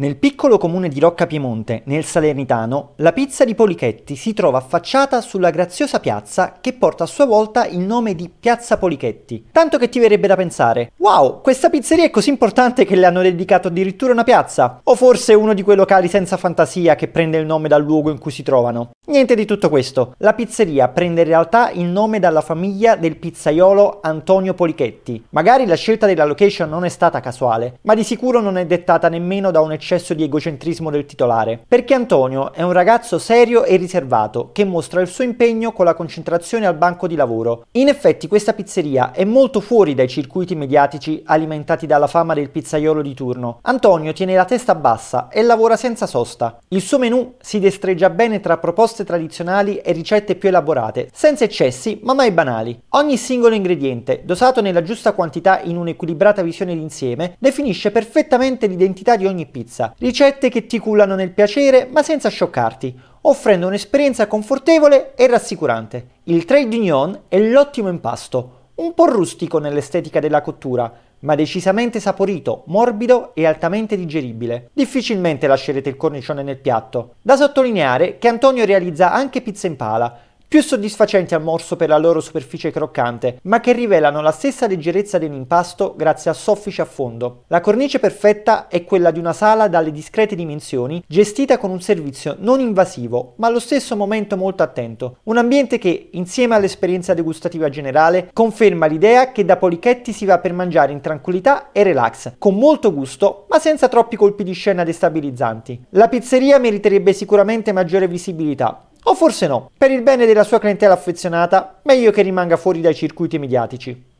Nel piccolo comune di Rocca Piemonte, nel Salernitano, la pizza di Polichetti si trova affacciata sulla graziosa piazza che porta a sua volta il nome di Piazza Polichetti. Tanto che ti verrebbe da pensare, wow, questa pizzeria è così importante che le hanno dedicato addirittura una piazza? O forse uno di quei locali senza fantasia che prende il nome dal luogo in cui si trovano? Niente di tutto questo. La pizzeria prende in realtà il nome dalla famiglia del pizzaiolo Antonio Polichetti. Magari la scelta della location non è stata casuale, ma di sicuro non è dettata nemmeno da un eccesso di egocentrismo del titolare, perché Antonio è un ragazzo serio e riservato che mostra il suo impegno con la concentrazione al banco di lavoro. In effetti questa pizzeria è molto fuori dai circuiti mediatici alimentati dalla fama del pizzaiolo di turno. Antonio tiene la testa bassa e lavora senza sosta. Il suo menù si destreggia bene tra proposte tradizionali e ricette più elaborate, senza eccessi ma mai banali. Ogni singolo ingrediente, dosato nella giusta quantità in un'equilibrata visione d'insieme, definisce perfettamente l'identità di ogni pizza pizza, ricette che ti cullano nel piacere ma senza scioccarti, offrendo un'esperienza confortevole e rassicurante. Il trade union è l'ottimo impasto, un po' rustico nell'estetica della cottura, ma decisamente saporito, morbido e altamente digeribile. Difficilmente lascerete il cornicione nel piatto. Da sottolineare che Antonio realizza anche pizza in pala, più soddisfacenti al morso per la loro superficie croccante, ma che rivelano la stessa leggerezza dell'impasto grazie a soffice a fondo. La cornice perfetta è quella di una sala dalle discrete dimensioni, gestita con un servizio non invasivo, ma allo stesso momento molto attento. Un ambiente che, insieme all'esperienza degustativa generale, conferma l'idea che da Polichetti si va per mangiare in tranquillità e relax, con molto gusto, ma senza troppi colpi di scena destabilizzanti. La pizzeria meriterebbe sicuramente maggiore visibilità, o forse no, per il bene della sua clientela affezionata, meglio che rimanga fuori dai circuiti mediatici.